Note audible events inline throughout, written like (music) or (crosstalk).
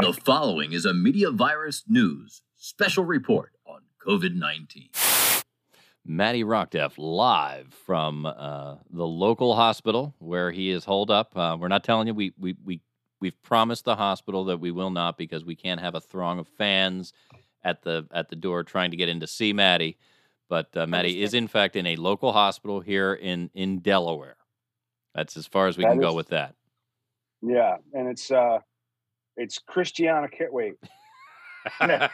The following is a Media Virus News special report on COVID 19. Matty Rockdef live from uh, the local hospital where he is holed up. Uh, we're not telling you we we we we've promised the hospital that we will not because we can't have a throng of fans at the at the door trying to get in to see Matty. But uh, Matty is in fact in a local hospital here in in Delaware. That's as far as we That can go with that. Yeah, and it's uh it's Christiana Kit wait. (laughs)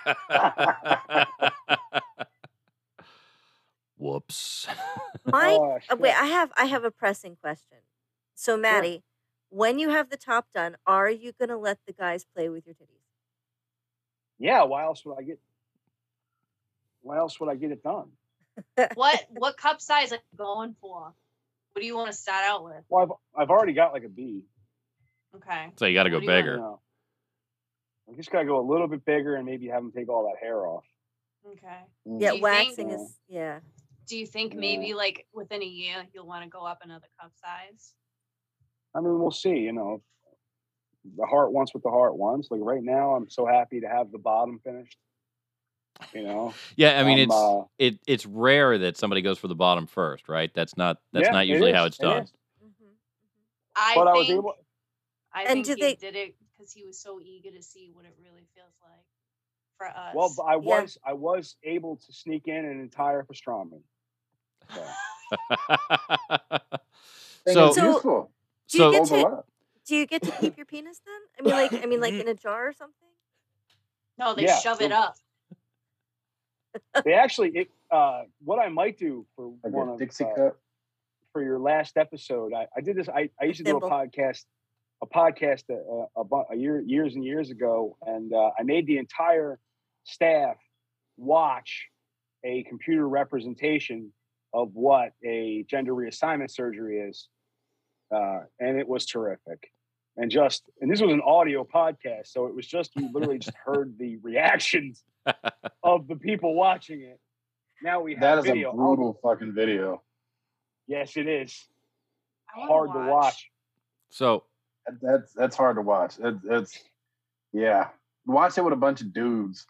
Whoops. (laughs) My Oh, uh, wait. I have I have a pressing question. So Matty, when you have the top done, are you gonna let the guys play with your titties? Yeah, why else would I get why else would I get it done? What what cup size are you going for? What do you want to start out with? Well I've I've already got like a B. Okay. so you got to go What do you want? you bigger. know. I just gotta go a little bit bigger and maybe have them take all that hair off. Okay. Yeah, you think- waxing is yeah. Do you think Yeah. maybe like within a year you'll want to go up another cup size? I mean we'll see, you know. The heart wants what the heart wants. Like right now I'm so happy to have the bottom finished. You know. Yeah, I mean I'm, it's uh, it it's rare that somebody goes for the bottom first, right? That's not that's Yeah, not it usually how is, it's it done. is. Mhm, I but I think was able I And think do he they- did it because he was so eager to see what it really feels like for us. well I Yeah. was I was able to sneak in an entire pastrami. So. (laughs) So So- Do you so get to do you get to keep your penis then? I mean like I mean like (laughs) in a jar or something? no, they Yeah, shove so- it up. they actually it, uh what i might do for Like one of Dixie uh, cup. for your last episode i, I did this I, I used to do a podcast a podcast a, a, a year years and years ago and uh, i made the entire staff watch a computer representation of what a gender reassignment surgery is uh, and it was terrific. And just and this was an audio podcast so it was just you literally just (laughs) heard the reactions of the people watching it. Now we have That is video a I'll- brutal fucking video. yes it is. I wanna hard to watch. so That- That's that's hard to watch. It, it's yeah. Watch it with a bunch of dudes.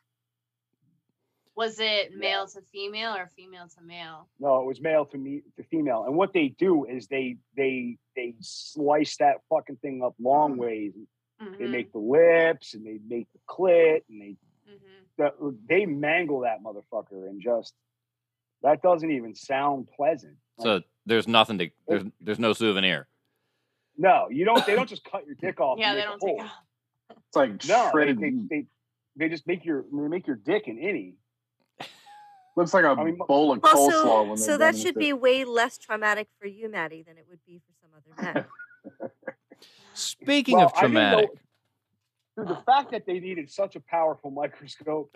Was it Yeah. male to female or female to male? No, it was male to me to female. And what they do is they they they slice that fucking thing up long ways. They Mhm, make the lips and they make the clit and they mhm. the- they mangle that motherfucker and just that doesn't even sound pleasant. so Like, there's nothing to there's there's no souvenir. No, you don't. They don't just cut your dick off. (laughs) Yeah, they don't take hole. out. It's like No, they, shredded they, they they just make your they make your dick an innie. Looks like a I mean, bowl of coleslaw. Also, when so that should be it. way less traumatic for you, Matty, than it would be for some other men. (laughs) Speaking Well, of I didn't know- traumatic, Dude, the fact that they needed such a powerful microscope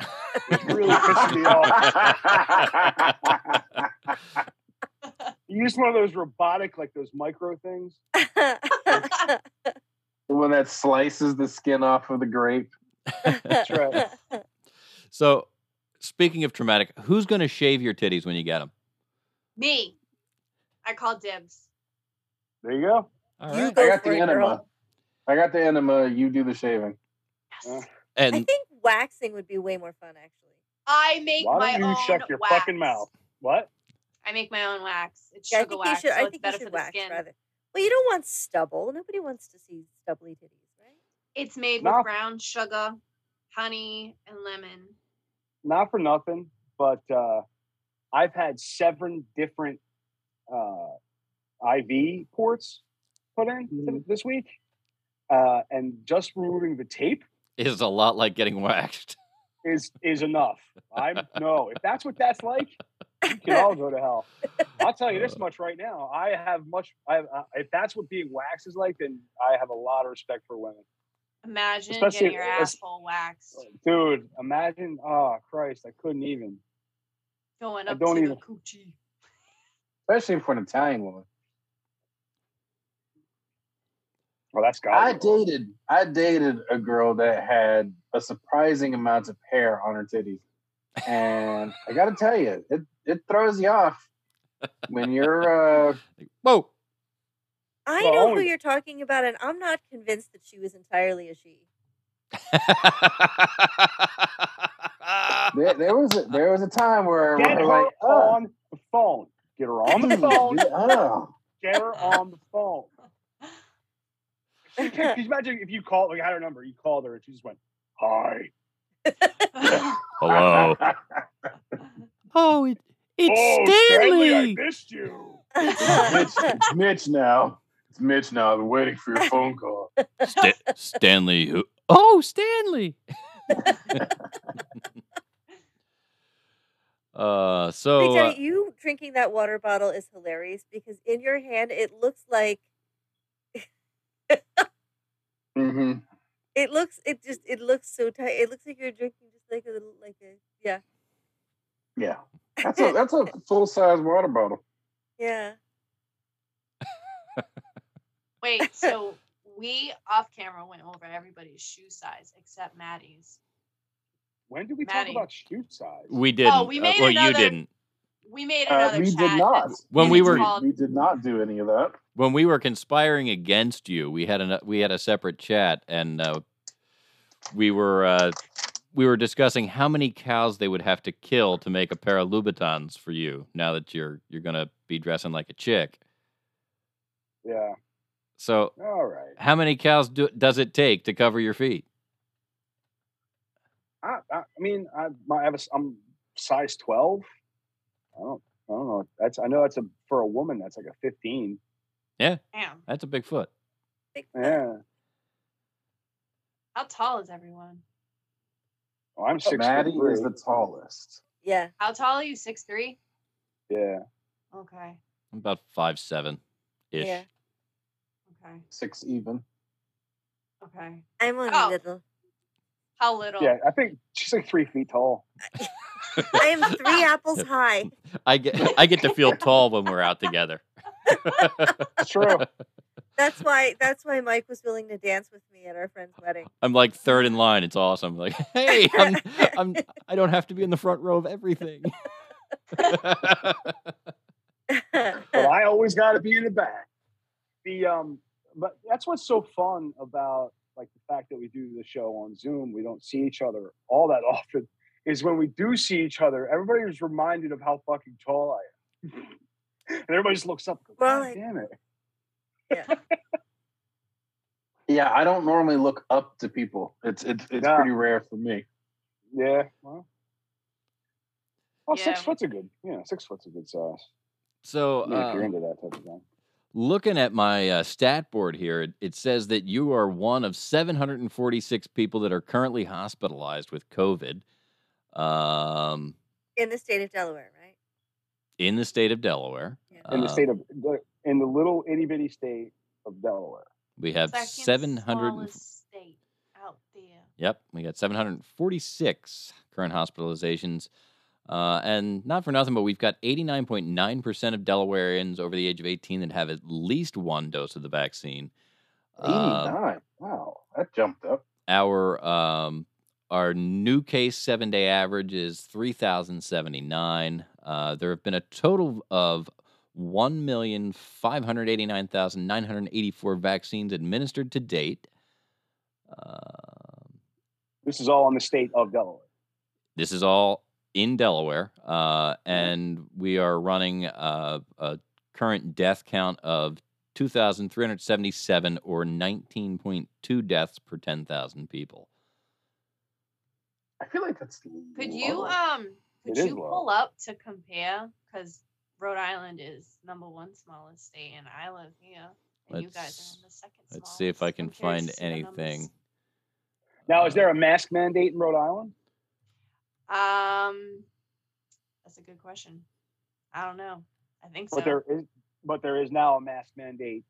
is (laughs) really pissing me off. You used one of those robotic, like those micro things. (laughs) the one that slices the skin off of the grape. That's right. so speaking of traumatic, who's going to shave your titties when you get them? Me. I call dibs. There you go. All You right. go I got the it, enema. girl. I got the enema. You do the shaving. Uh, I And think waxing would be way more fun, actually. I make Why don't you own shut your wax. fucking mouth? What? I make my own wax. It's Yeah, I sugar think you wax, should. so I it's think you better should for the wax skin. rather. Well, you don't want stubble. Nobody wants to see stubbly titties, right? It's made No. with brown sugar, honey, and lemon. Not for nothing, but uh, I've had seven different uh, IV ports put in th- this week, uh, and just removing the tape is a lot like getting waxed. is is enough. I'm no. If that's what that's like, you can all go to hell. I'll tell you this much right now. I have much. I have, uh, if that's what being waxed is like, then I have a lot of respect for women. Imagine Especially getting your as- asshole waxed, Dude, imagine. Oh Christ, I couldn't even. going I up don't to even- the coochie. Especially for an Italian woman. Well, that's got. I dated I dated a girl that had a surprising amount of hair on her titties. And I gotta tell you, it, it throws you off when you're uh (laughs) Whoa. I Well, know who you're talking about, and I'm not convinced that she was entirely a she. (laughs) There, there was a, there was a time where we Get her like, oh, on the phone. Get her on the (laughs) phone. oh. Get her on the phone. She can't- Can you imagine if you called, like, I had her number, you called her, and she just went, "Hi." Hello. oh, it, oh, Stanley, I missed you. Mitch, it's Mitch now. It's Mitch now. I've been waiting for your phone call. Sta- Stanley. Who? (laughs) Oh, Stanley. (laughs) uh, so Hey, Jenny, uh, you drinking that water bottle is hilarious because in your hand it looks like (laughs) hmm it looks it just it looks so tight. It looks like you're drinking just like a little like a yeah Yeah, that's a that's a full size water bottle. (laughs) yeah. Wait, (laughs) so we off camera went over everybody's shoe size except Matty's. When did we Matty. talk about shoe size? we didn't. we uh, made well, you didn't. We made Uh, another we chat. did not. When we were- called- we did not do any of that. When we were conspiring against you, we had a we had a separate chat, and uh, we were uh, we were discussing how many cows they would have to kill to make a pair of Louboutins for you. Now that you're you're gonna be dressing like a chick. Yeah. So, All right. how many cows do, does it take to cover your feet? I, I, I mean, I, my, I have a, s- I'm size 12. I don't, I don't know. That's, I know that's a, for a woman, that's like a 15. Yeah. Damn. That's a big foot. Big foot. Yeah. How tall is everyone? Oh, I'm six Matty foot is the tallest. Yeah. How tall are you? Six three. Yeah. Okay. I'm about five seven ish. Yeah. Okay. Six even. Okay. I'm only Oh. little. How little? Yeah. I think she's like three feet tall. I am three apples (laughs) high. I get I get to feel tall when we're out together. It's true. (laughs) That's why that's why Mike was willing to dance with me at our friend's wedding. I'm like third in line. It's awesome. Like, (laughs) hey, I'm, I'm (laughs) I don't have to be in the front row of everything. (laughs) but I always got to be in the back. The um, but that's what's so fun about like the fact that we do the show on Zoom. We don't see each other all that often. Is when we do see each other, everybody is reminded of how fucking tall I am, and everybody just looks up. And goes, Well, "God I- damn it! Yeah. Yeah, I don't normally look up to people. It's it's it's Nah. pretty rare for me. Yeah. Well, oh, six Yeah. foot's a good. Yeah, six foot's a good size. so, I mean, if you're uh, into that type of thing. looking at my uh, stat board here, it, it says that you are one of 746 people that are currently hospitalized with COVID um, In the state of Delaware, right? in the state of Delaware. Yeah. In the Uh, state of in the little itty bitty state of Delaware. we have Second 700. state out there. Yep, we got 746 current hospitalizations. Uh, and not for nothing, but we've got 89.9% of Delawareans over the age of 18 that have at least one dose of the vaccine. Eighty Uh, wow, that jumped up. our um, our new case seven day average is 3,079. Uh, there have been a total of 1,589,984 vaccines administered to date. Um This is all in the state of Delaware. This is all in Delaware, uh, and we are running uh, a current death count of 2,377 or 19.2 deaths per 10,000 people. I feel like that's. Could you um could It is you low. pull up to compare? Because Rhode Island is number one smallest state, and I live here, and you guys Let's- are in the second. Let's see if I can I'm find to see the numbers. anything. Now, is there a mask mandate in Rhode Island? Um, that's a good question. I don't know. I think so. But there is, but there is now a mask mandate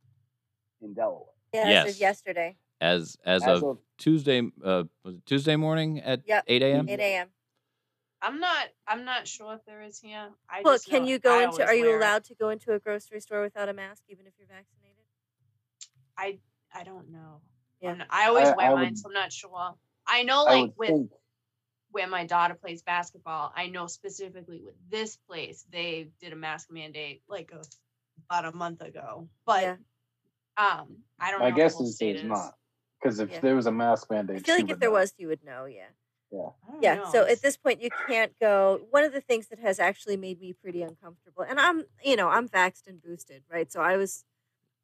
in Delaware. Yeah, as Yes. of yesterday, as as, As of, of Tuesday, uh, was it Tuesday morning at Yep. 8 a.m. 8 a.m. I'm not. I'm not sure if there is here. I Well, just can you go I into? Are you wear it. allowed to go into a grocery store without a mask, even if you're vaccinated? I I don't know. Yeah. I'm not- I always I- wear I mine, would- so I'm not sure. I know, like would with think where my daughter plays basketball, I know specifically with this place they did a mask mandate like a, about a month ago. But Yeah. um, I don't. my know if the guess whole is there's not. Because if Yeah. there was a mask mandate, I feel like if would there know. was, you would know. Yeah. I don't Yeah. know. So at this point, you can't go. One of the things that has actually made me pretty uncomfortable, and I'm, you know, I'm vaxxed and boosted, right? So I was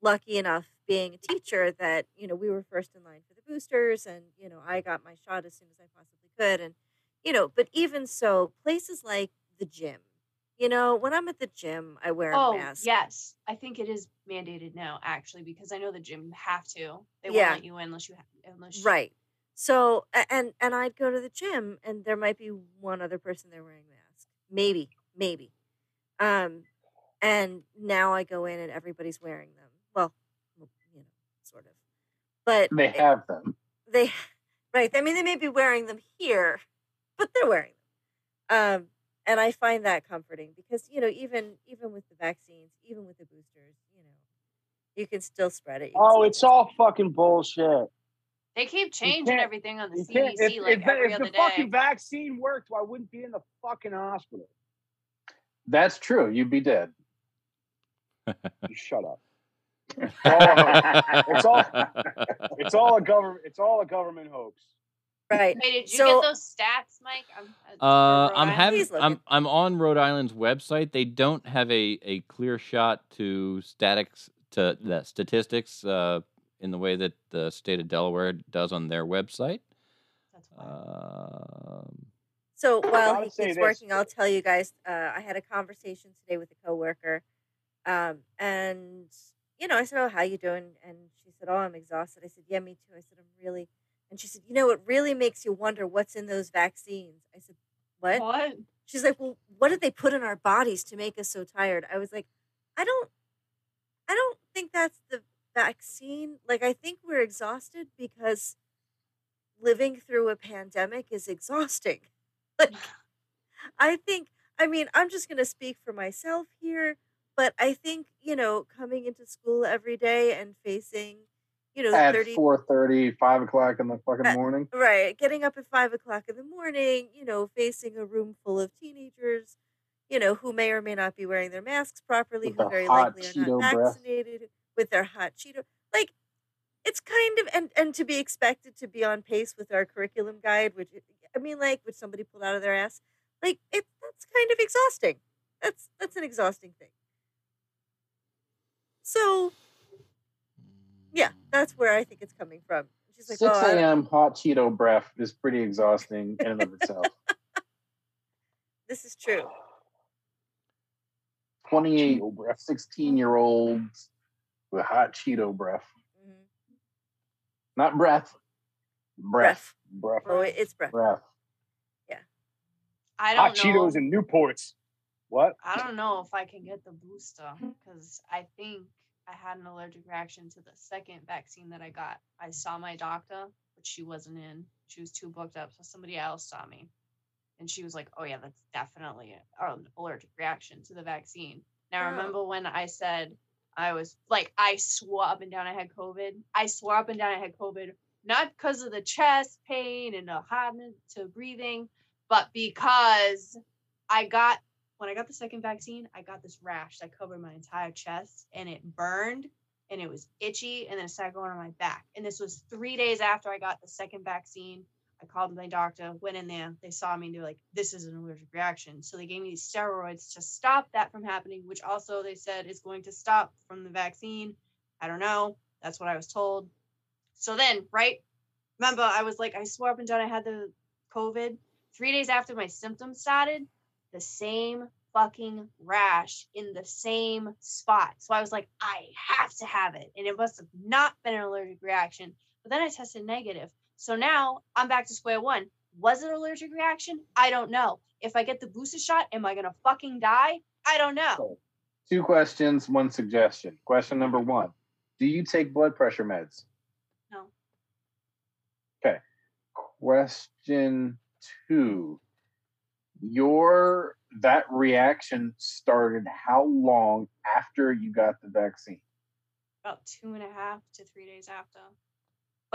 lucky enough being a teacher that, you know, we were first in line for the boosters and, you know, I got my shot as soon as I possibly could. And, you know, but even so, places like the gym, you know, when I'm at the gym, I wear a Oh mask. yes, I think it is mandated now actually because I know the gym have to. They Yeah. won't let you in unless you have unless you- Right. So and and I'd go to the gym and there might be one other person there wearing a mask. Maybe, maybe. Um and now I go in and everybody's wearing them. Well, you know, sort of. But They it- have them. they (laughs) right. I mean they may be wearing them here, but they're wearing them. Um and I find that comforting because, you know, even even with the vaccines, even with the boosters, you know, you can still spread it. Oh, it's get all fucking bullshit. They keep changing everything on the CDC can't, if, like if, every if other the day. fucking vaccine worked, I wouldn't be in the fucking hospital. That's true. You'd be dead. You shut up. It's (laughs) all It's all a government. It's all a government hoax. right. Hey, did you So- get those stats, Mike? I'm, uh, Uh, I'm having I'm I'm on Rhode Island's website. They don't have a, a clear shot to statics to the statistics uh, in the way that the state of Delaware does on their website. That's why. Um, So while gotta he keeps working, I'll tell you guys. Uh, I had a conversation today with a coworker, um, and you know, I said, "Oh, how you doing?" And she said, "Oh, I'm exhausted." I said, "Yeah, me too." I said, "I'm really," and she said, "You know, it really makes you wonder what's in those vaccines." I said, "What?" what? She's like, "Well, what did they put in our bodies to make us so tired?" I was like, "I don't, I don't think that's the vaccine. Like, I think we're exhausted because living through a pandemic is exhausting. (laughs) Like, I think, I mean, I'm just going to speak for myself here, but I think, you know, coming into school every day and facing, you know, At 30, 4.30, 5 o'clock in the fucking Uh, morning. right, getting up at five o'clock in the morning, you know, facing a room full of teenagers, you know, who may or may not be wearing their masks properly, With who the very likely are not breath. vaccinated with their hot Cheeto. Like, it's kind of and and to be expected to be on pace with our curriculum guide, which eh, I mean, like, which somebody pulled out of their ass. Like, it that's kind of exhausting. That's that's an exhausting thing. So yeah, that's where I think it's coming from. She's like, 6 "Oh, a.m. hot Cheeto breath is pretty exhausting in and of itself. (laughs) this is true." 28, Cheeto 16 year olds with hot Cheeto breath. Mhm. Not breath. Breath. Breath. Oh, it's breath. Breath. Yeah. I don't Hot know. Cheetos and Newports. What? I don't know if I can get the booster because I think I had an allergic reaction to the second vaccine that I got. I saw my doctor, but she wasn't in. She was too booked up, so somebody else saw me, and she was like, "Oh yeah, that's definitely an allergic reaction to the vaccine." Now Oh. remember when I said I was like I swore up and down I had COVID. I swore up and down I had COVID, not because of the chest pain and the hardness to breathing, but because I got when I got the second vaccine, I got this rash that covered my entire chest and it burned and it was itchy and then it started going on my back. And this was three days after I got the second vaccine. I called my doctor, went in there, they saw me and they were like, this is an allergic reaction. So they gave me these steroids to stop that from happening, which also they said is going to stop from the vaccine. I don't know. That's what I was told. So then, right? Remember, I was like, I swore up and down I had the COVID. Three days after my symptoms started, the same fucking rash in the same spot. So I was like, I have to have it. And it must have not been an allergic reaction. But then I tested negative. So now I'm back to square one. Was it an allergic reaction? I don't know. If I get the booster shot, am I going to fucking die? I don't know. Two questions, one suggestion. Question number one Do you take blood pressure meds? No. Okay. Question two Your that reaction started how long after you got the vaccine? About two and a half to three days after.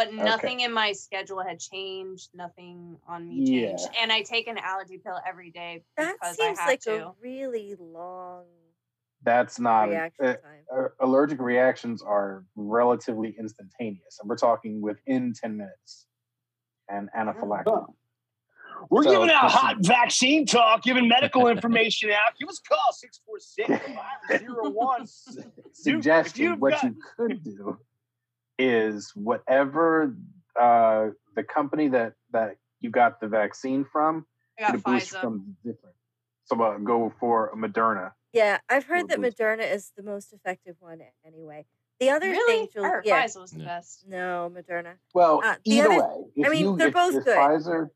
But nothing in my schedule had changed. Nothing on me changed. And I take an allergy pill every day That because seems I have like to. a really long that's not reaction uh, time. uh, allergic reactions are relatively instantaneous, and we're talking within ten minutes. And anaphylactic. Huh. We're So giving out this is- hot vaccine talk, giving medical (laughs) information out. Give us a call 646 501. (laughs) suggestion what got- you could do is whatever uh, the company that that you got the vaccine from I got get a booster Pfizer. from different so uh, go for a moderna Yeah, I've heard that Or boost. Moderna is the most effective one anyway. The other Really? thing, I Julie, heard yeah, Pfizer was the best. no, Moderna. well Uh, either other- way if I mean, you they're if, both if good. pfizer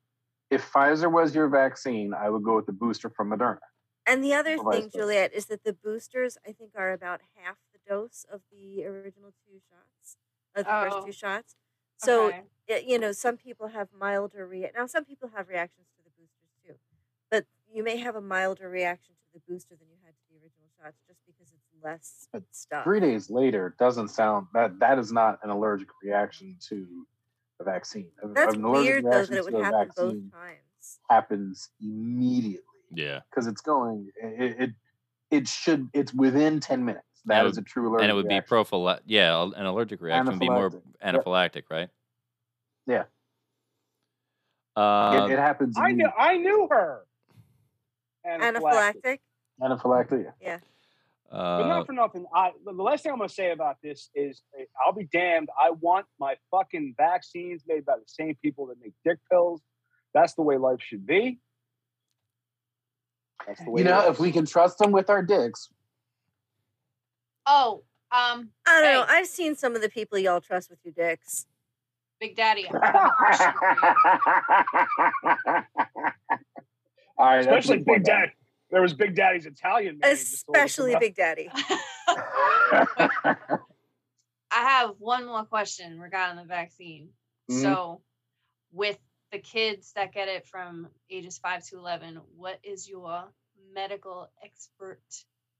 if pfizer was your vaccine i would go with the booster from moderna And the other Or thing, versa. Juliet, is that the boosters I think are about half the dose of the original two shots, of the Oh, first two shots. So Okay. it, you know, some people have milder rea Now, some people have reactions to the boosters too, but you may have a milder reaction to the booster than you had to the original shots, just because it's less But stuff. three days later doesn't sound that that is not an allergic reaction to the vaccine A- That's an weird though that it would happen vaccine both times. happens immediately Yeah. because it's going it, it it should it's within 10 minutes And That it is a true allergic and it would be prophylactic. Yeah, an allergic reaction would be more Anaphylactic. anaphylactic, right? Yeah. Uh, it, it happens I knew, immediately. I knew her. Anaphylactic. anaphylactic Yeah. But uh, not for nothing. I the the last thing I'm going to say about this is uh, I'll be damned. I want my fucking vaccines made by the same people that make dick pills. That's the way life should be. That's the way. you know if we can trust them with our dicks Oh, um, I don't know. I've seen some of the people y'all trust with your dicks. Big Daddy. I have a question for you. all right especially Big one. Daddy. There was Big Daddy's Italian. man he just told us Especially. Big Daddy. (laughs) I have one more question regarding the vaccine. Mhm. So, with the kids that get it from ages 5 to 11, what is your medical expert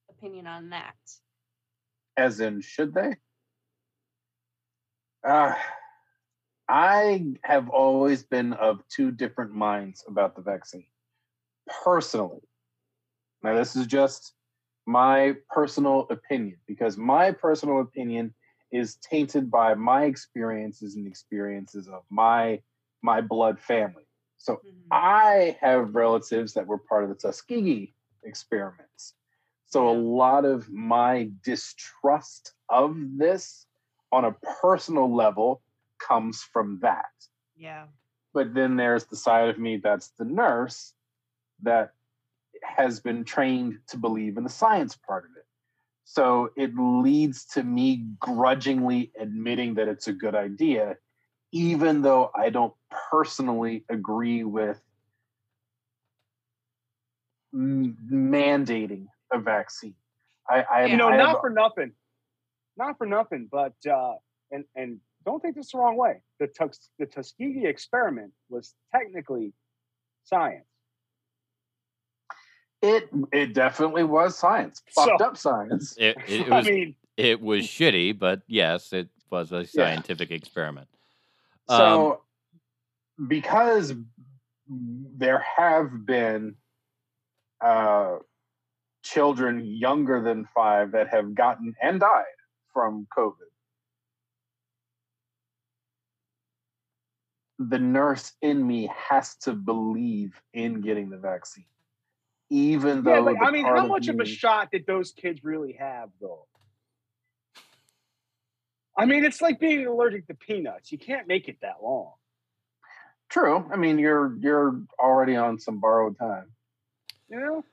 opinion on that? As in should they uh, i have always been of two different minds about the vaccine personally now this is just my personal opinion because my personal opinion is tainted by my experiences and experiences of my my blood family so Mhm. I have relatives that were part of the Tuskegee experiments. So a lot of my distrust of this on a personal level comes from that. Yeah. But then there's the side of me that's the nurse that has been trained to believe in the science part of it. So it leads to me grudgingly admitting that it's a good idea, even though I don't personally agree with mandating a vaccine. I, I you know, I not have- for nothing, not for nothing, but uh, and and don't take this the wrong way. The Tux, the Tuskegee experiment was technically science. it it definitely was science, fucked So- up science. it, it, it (laughs) I was mean, it was shitty, but yes, it was a scientific experiment. Um, So, because there have been uh, children younger than five that have gotten and died from COVID, the nurse in me has to believe in getting the vaccine, even yeah, though. like, the I mean, how much of a shot did those kids really have, though? I mean, it's like being allergic to peanuts. You can't make it that long. True. I mean, you're you're already on some borrowed time. You know?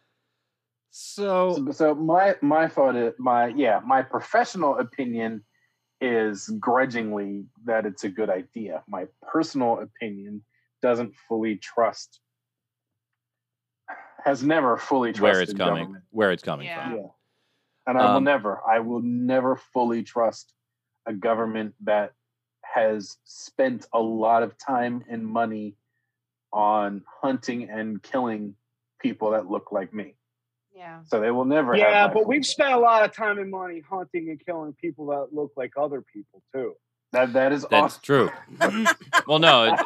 So So, so my my thought is my yeah my professional opinion is grudgingly that it's a good idea. My personal opinion doesn't fully trust has never fully trusted where it's coming, government. where it's coming Yeah. from. Yeah. And I will Um, never I will never fully trust a government that has spent a lot of time and money on hunting and killing people that look like me. Yeah. So they will never Yeah, my but we've spent a lot of time and money hunting and killing people that look like other people too. That that is That's awesome. true. (laughs) well, no, it,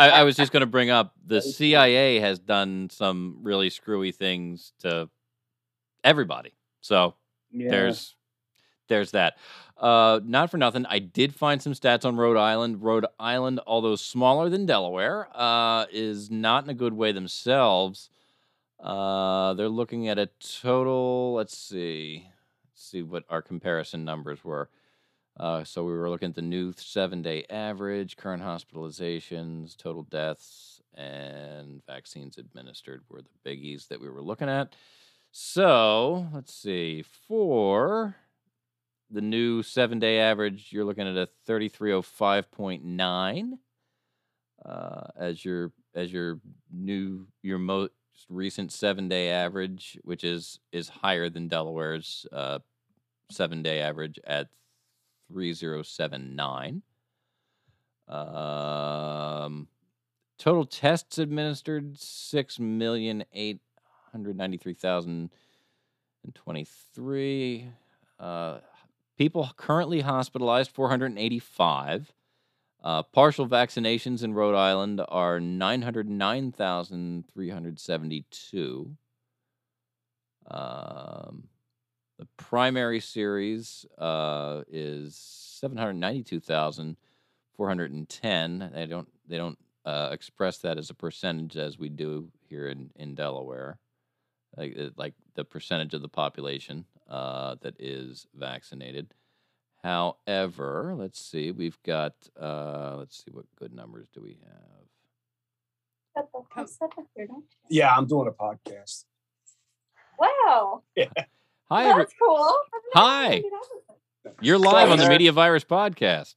I, I was just going to bring up the CIA has done some really screwy things to everybody. So Yeah. there's there's that. Uh, not for nothing, I did find some stats on Rhode Island. Rhode Island, although smaller than Delaware, uh, is not in a good way themselves. Uh, they're looking at a total. Let's see. Let's see what our comparison numbers were. Uh, so we were looking at the new seven-day average, current hospitalizations, total deaths, and vaccines administered were the biggies that we were looking at. So let's see. For the new seven day average, you're looking at a 3305.9 uh, as your as your new your most recent seven day average, which is is higher than Delaware's uh, seven day average at 3079. Um, total tests administered six million eight hundred ninety three thousand and twenty three. Uh, people currently hospitalized four hundred eighty five. Uh, partial vaccinations in Rhode Island are 909,372. Um, the primary series uh, is 792,410. They don't they don't uh, express that as a percentage as we do here in, in Delaware, like like the percentage of the population uh, that is vaccinated. However, let's see, we've got uh, let's see what good numbers do we have. Yeah, I'm doing a podcast. Wow, (laughs) Yeah. Hi, every- that's cool. Hi. you're live on the Media Virus podcast.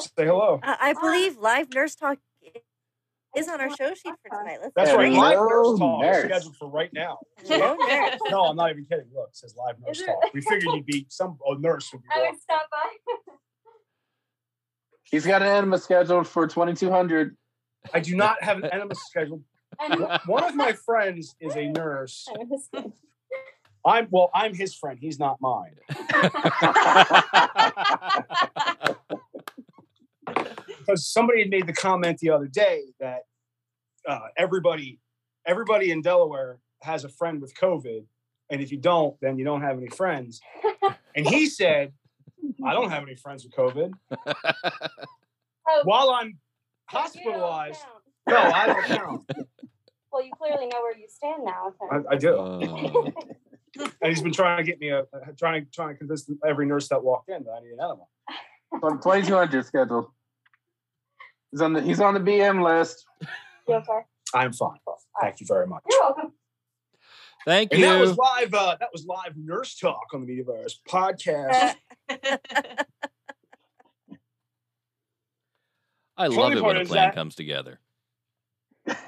Say hello. Uh, I believe live nurse talk i- is on our show sheet for tonight. Let's That's right. read Live it. Nurse talk nurse. is scheduled for right now. (laughs) Hello, nurse. (laughs) No, I'm not even kidding. Look, it says live nurse Is talk. We figured you'd be (laughs) some a nurse would be. I would stop by. He's got an enema scheduled for 2200. I do not have an enema scheduled. One of my friends is a nurse. I'm. I'm well. I'm his friend. He's not mine. because somebody had made the comment the other day that uh, everybody everybody in Delaware has a friend with COVID, and if you don't, then you don't have any friends. (laughs) And he said, "I don't have any friends with COVID." Oh, While I'm hospitalized, no, I don't count. (laughs) Well, you clearly know where you stand now. I. I do, Uh, (laughs) and he's been trying to get me a trying to trying to convince every nurse that walked in that I need an enema. On 2200 scheduled. He's on the he's on the BM list. You okay? I'm fine. Cool. All right. Thank you very much. You're welcome. thank And you. that was live. Uh, that was live nurse talk on the Media Virus podcast. (laughs) I love it when a plan that- comes together.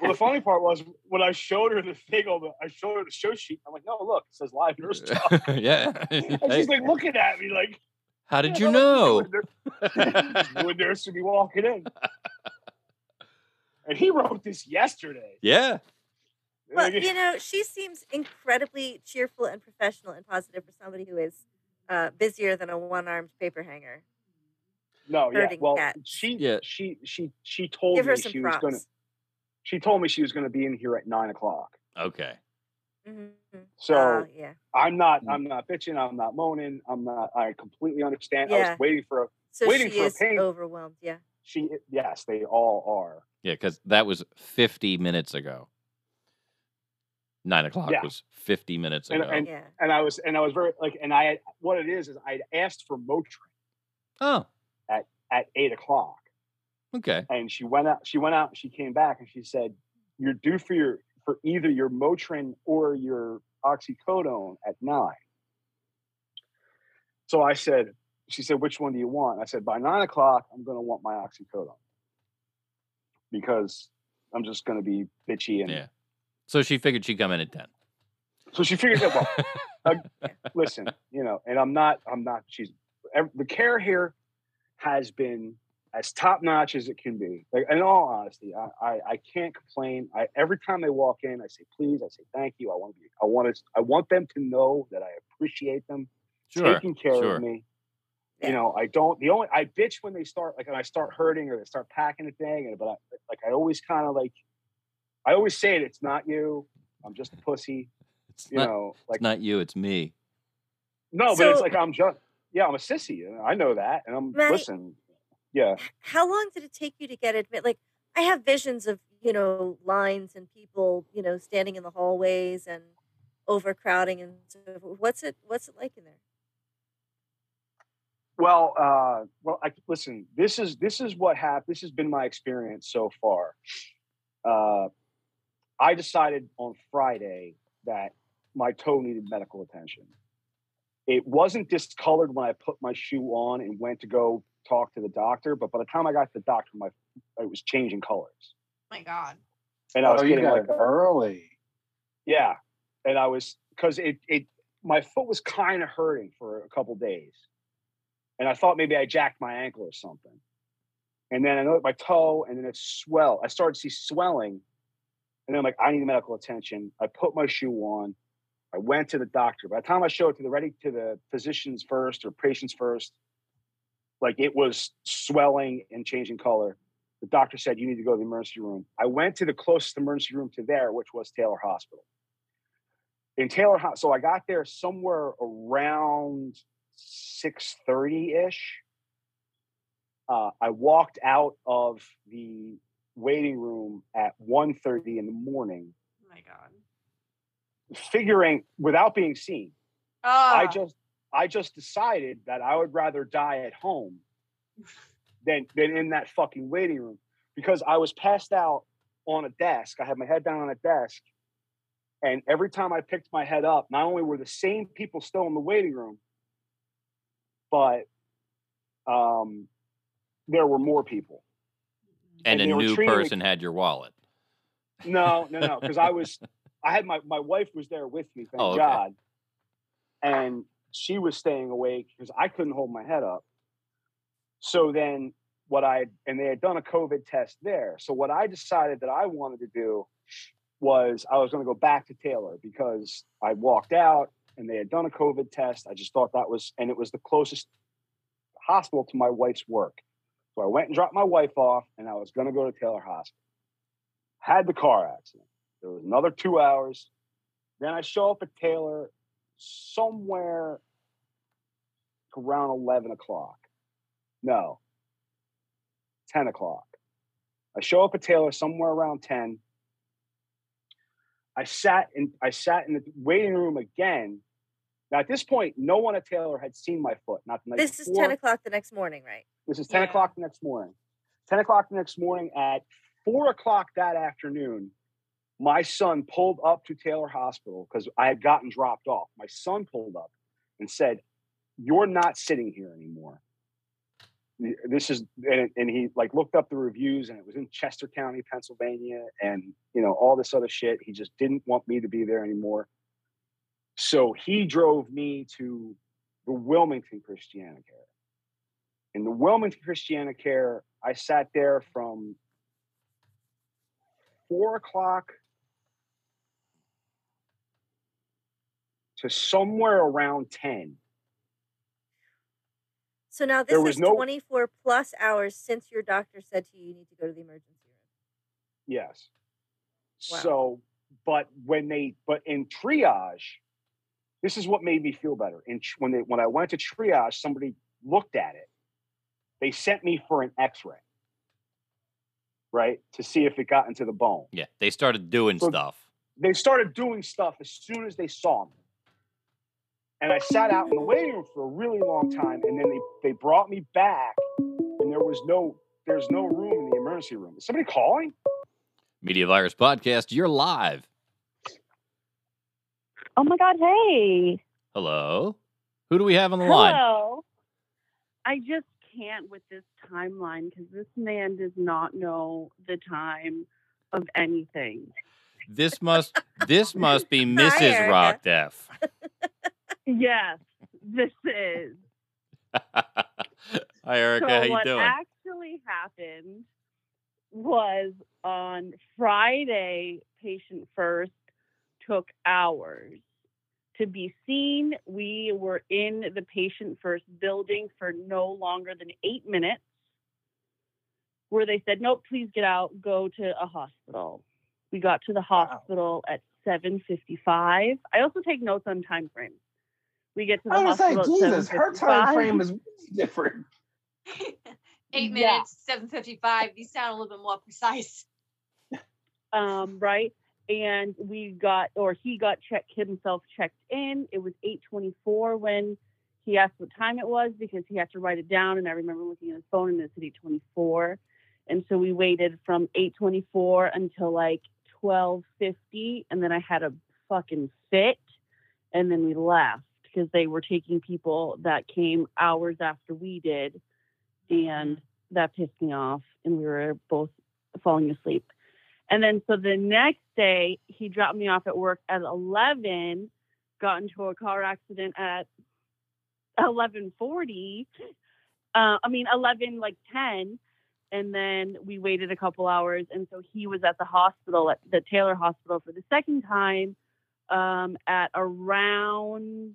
Well, the funny part was when I showed her the thing on the, I showed her the show sheet. I'm like, no, look, it says live nurse (laughs) talk. (laughs) yeah. And she's like looking at me like, how did "Yeah, you know? New nurse would be walking in. And he wrote this yesterday. yeah. Well, (laughs) you know, she seems incredibly cheerful and professional and positive for somebody who is uh, busier than a one-armed paper hanger. no, yeah. Well, cats. she, Yeah. she, she, she told Give me some she was gonna. She told me she was gonna be in here at nine o'clock. Okay. hmm So Uh, yeah. I'm not. Mm. I'm not bitching. I'm not moaning. I'm not. I completely understand. I was waiting for a. So waiting she for a is pain- overwhelmed. Yeah. She. Yes, they all are. Yeah, because that was 50 minutes ago. Nine o'clock Yeah. was 50 minutes And- ago. and- Yeah. And I was. And I was very like. And I. What it is is I asked for Motrin oh, at at eight o'clock. okay. and she went out she went out she came back and she said you're due for your for either your motrin or your oxycodone at nine so i said she said which one do you want i said by nine o'clock i'm going to want my oxycodone because i'm just going to be bitchy and Yeah. So she figured she'd come in at 10. so she figured that well (laughs) listen you know and i'm not i'm not she's the care here has been as top notch as it can be like in all honesty I, I i can't complain i every time they walk in i say please i say thank you i want to be i want to i want them to know that i appreciate them Sure. taking care sure. of me Yeah. you know i don't the only i bitch when they start like when i start hurting or they start packing a thing and but I, like i always kind of like i always say it it's not you i'm just a pussy you not- know, like it's not you, it's me. no, but it's like I'm just yeah, I'm a sissy. and I know that, and I'm Matty- listen. Yeah, How long did it take you to get admit? Like, I have visions of you know lines and people you know standing in the hallways and overcrowding and so. What's it What's it like in there? Well, uh, well, I listen. This is this is what happened. This has been my experience so far. Uh, I decided on Friday that my toe needed medical attention. It wasn't discolored when I put my shoe on and went to go talk to the doctor, but by the time I got to the doctor, my it was changing colors, my God. and I was oh, you getting got like early. yeah, and I was because it it my foot was kind of hurting for a couple days, and I thought maybe I jacked my ankle or something, and then I know my toe, and then it swelled. I started to see swelling, and then I'm like, I need medical attention. I put my shoe on. I went to the doctor. By the time I showed it to the ready to the physicians first or patients first, like it was swelling and changing color. The doctor said you need to go to the emergency room. I went to the closest emergency room to there, which was Taylor Hospital. In Taylor, so I got there somewhere around six thirty ish. Uh, I walked out of the waiting room at 1.30 in the morning, Oh my God. figuring without being seen. Ah, I just I just decided that I would rather die at home (laughs) than than in that fucking waiting room because I was passed out on a desk. I had my head down on a desk, and every time I picked my head up, not only were the same people still in the waiting room, but um, there were more people. And, And a new treating me- person had your wallet. No, no, no, (laughs) because I was I had my my wife was there with me, thank Oh, okay. God, and she was staying awake because I couldn't hold my head up. So then, what I and they had done a COVID test there. So what I decided that I wanted to do was I was going to go back to Taylor because I walked out and they had done a COVID test. I just thought that was and it was the closest hospital to my wife's work. So I went and dropped my wife off, and I was going to go to Taylor Hospital had the car accident. There was another two hours. Then I show up at Taylor somewhere around 11 o'clock. No, 10 o'clock. I show up at Taylor somewhere around 10. I sat in I sat in the waiting room again. Now at this point, no one at Taylor had seen my foot. Not the night This is ten o'clock the next morning, right? This is 10 Yeah. o'clock the next morning. 10 o'clock the next morning at four o'clock that afternoon, my son pulled up to Taylor Hospital because I had gotten dropped off. My son pulled up and said, You're not sitting here anymore. This is, and, and he like looked up the reviews and it was in Chester County, Pennsylvania, and you know, all this other shit. He just didn't want me to be there anymore. So he drove me to the Wilmington Christiana Care in the Wilmington Christiana Care, I sat there from four o'clock to somewhere around 10. So now this There was is no- 24 plus hours since your doctor said to you you need to go to the emergency room. Yes. Wow. So, but when they, but in triage, this is what made me feel better. And when they, when I went to triage, somebody looked at it. They sent me for an X-ray, right, to see if it got into the bone. Yeah, they started doing So- stuff. they started doing stuff as soon as they saw me. And I sat out in the waiting room for a really long time, and then they, they brought me back, and there was no there's no room in the emergency room. Is somebody calling? Media Virus Podcast, you're live. Oh my God! Hey, Hello. Who do we have on the line? hello. I just can't with this timeline because this man does not know the time of anything. This must this must be (laughs) Mrs. Erica. Rockdef. (laughs) Yes, this is. (laughs) Hi Erica, so how you what doing? actually happened was on Friday, patient first took hours to be seen. We were in the patient first building for no longer than eight minutes, where they said, "Nope, please get out, go to a hospital." We got to the hospital at 7:55. I also take notes on time frames. We get to the I was say, hospital at Jesus, her time frame is different. (laughs) Eight Yeah. minutes, seven fifty-five. These sound a little bit more precise. um, right? And we got, or he got checked himself checked in. It was 8:24 when he asked what time it was because he had to write it down. And I remember looking at his phone and it said 8:24. And so we waited from 8:24 until like 12:50, and then I had a fucking fit, and then we left because they were taking people that came hours after we did, and that pissed me off, and we were both falling asleep. And then so the next day, he dropped me off at work at 11, got into a car accident at 11:40. Uh, I mean 11 like 10, and then we waited a couple hours, and so he was at the hospital at the Taylor Hospital for the second time um, at around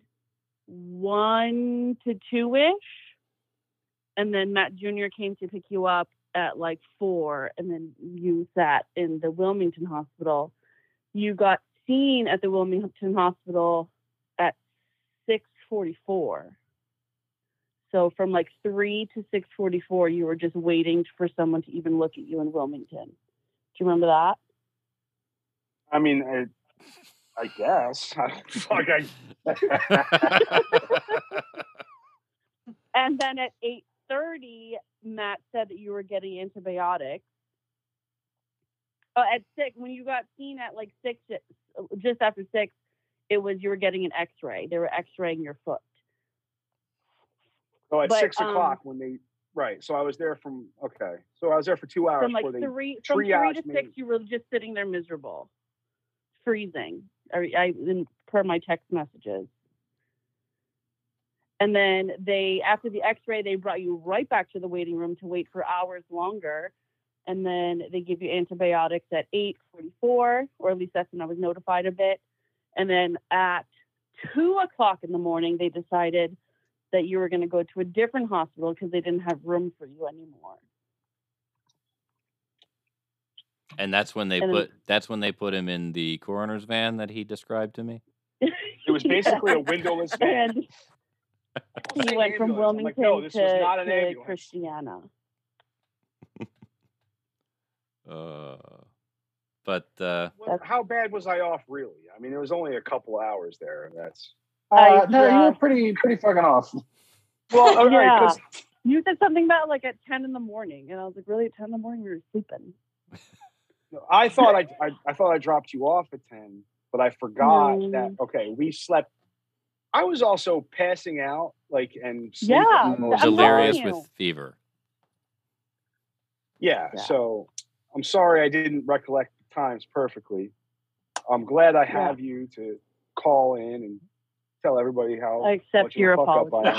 one to two ish, and then Matt Jr. came to pick you up at like four, and then you sat in the Wilmington Hospital. You got seen at the Wilmington Hospital at six forty-four. So from like three to six forty-four, you were just waiting for someone to even look at you in Wilmington. Do you remember that? I mean, I, I guess. (laughs) Fuck, I, (laughs) And then at eight thirty, Matt said that you were getting antibiotics. Oh, at six, when you got seen at like six, just after six, it was you were getting an X-ray. They were X-raying your foot. oh, at But, six um, o'clock when they right. So I was there from okay. So I was there for two hours From like three, from three to me. six, you were just sitting there miserable, freezing. I, I per my text messages. And then they, after the X-ray, they brought you right back to the waiting room to wait for hours longer. And then they give you antibiotics at 8:44, or at least that's when I was notified of it. And then at two o'clock in the morning, they decided that you were going to go to a different hospital because they didn't have room for you anymore. And that's when they And then- put that's when they put him in the coroner's van that he described to me. It was (laughs) basically a windowless (laughs) van. (laughs) He went from ambulance. I'm like, Wilmington no, this to, was not an to. Christiana. Uh, but uh, Well, how bad was I off, really? I mean, it was only a couple hours there. and That's Uh, no, you were pretty pretty fucking off. well, all right. Yeah. 'cause- You said something about like at 10 in the morning. And I was like, really? At 10 in the morning? We were sleeping. I thought (laughs) I, I I thought I dropped you off at ten, but I forgot No. that. Okay, we slept. I was also passing out, like and sleeping. Yeah. I'm I'm delirious with fever. Yeah, Yeah. So I'm sorry I didn't recollect the times perfectly. I'm glad I have you to call in and tell everybody how I accept much of a your fuck (laughs) (laughs) up I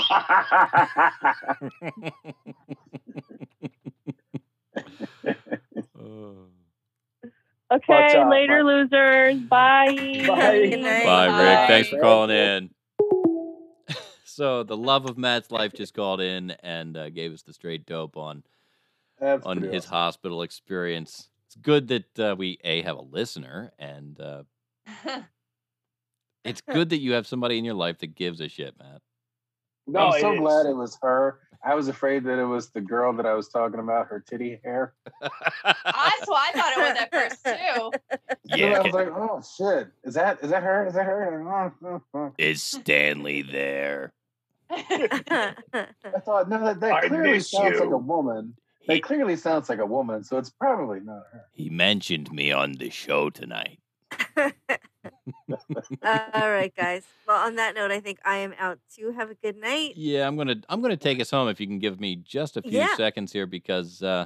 am. Oh. Okay, But, uh, later, losers. Bye. Bye. Good night. Bye, Rik. Thanks for calling in. (laughs) so the love of Matt's life just called in and uh, gave us the straight dope on That's on his awesome. hospital experience. It's good that uh, we a have a listener, and uh, (laughs) it's good that you have somebody in your life that gives a shit, Matt. No, I'm so it is. glad it was her. I was afraid that it was the girl that I was talking about, her titty hair. That's what I thought it was at first (laughs) too. Yeah, I was like, oh shit, is that is that her? Is that her? Oh, oh, oh. is Stanley there? I thought no, that, that clearly miss sounds like a woman. That clearly sounds like a woman, so it's probably not her. He mentioned me on the show tonight. (laughs) All right, guys. Well, on that note, I think I am out too. Have a good night. Yeah, I'm gonna I'm gonna take us home if you can give me just a few Yeah. seconds here because uh,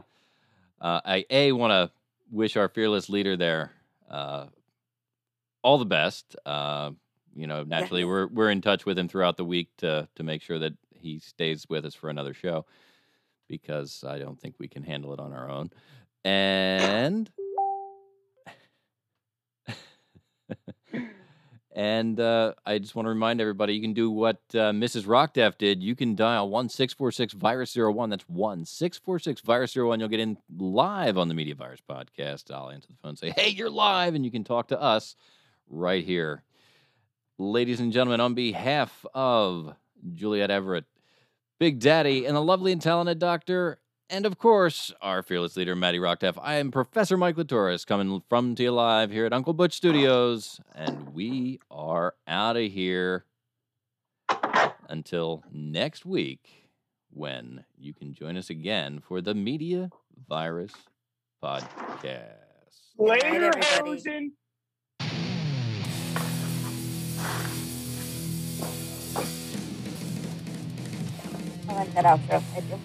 uh, I a want to wish our fearless leader there uh, all the best. Uh, you know, naturally Yes. we're we're in touch with him throughout the week to to make sure that he stays with us for another show because I don't think we can handle it on our own. And And uh, I just want to remind everybody you can do what uh, Mrs. Rockdef did. You can dial 1646 Virus 01. That's 1646 Virus 01. You'll get in live on the Media Virus podcast. I'll answer the phone say, Hey, you're live. And you can talk to us right here. Ladies and gentlemen, on behalf of Juliet Everett, Big Daddy, and the lovely and talented doctor, and of course, our fearless leader, Matty Rockdef, I am Professor Mike Latoris coming from to you live here at Uncle Butch Studios, and we are out of here until next week when you can join us again for the Media Virus Podcast. Later, everybody. Hosen. I like that outro. I do.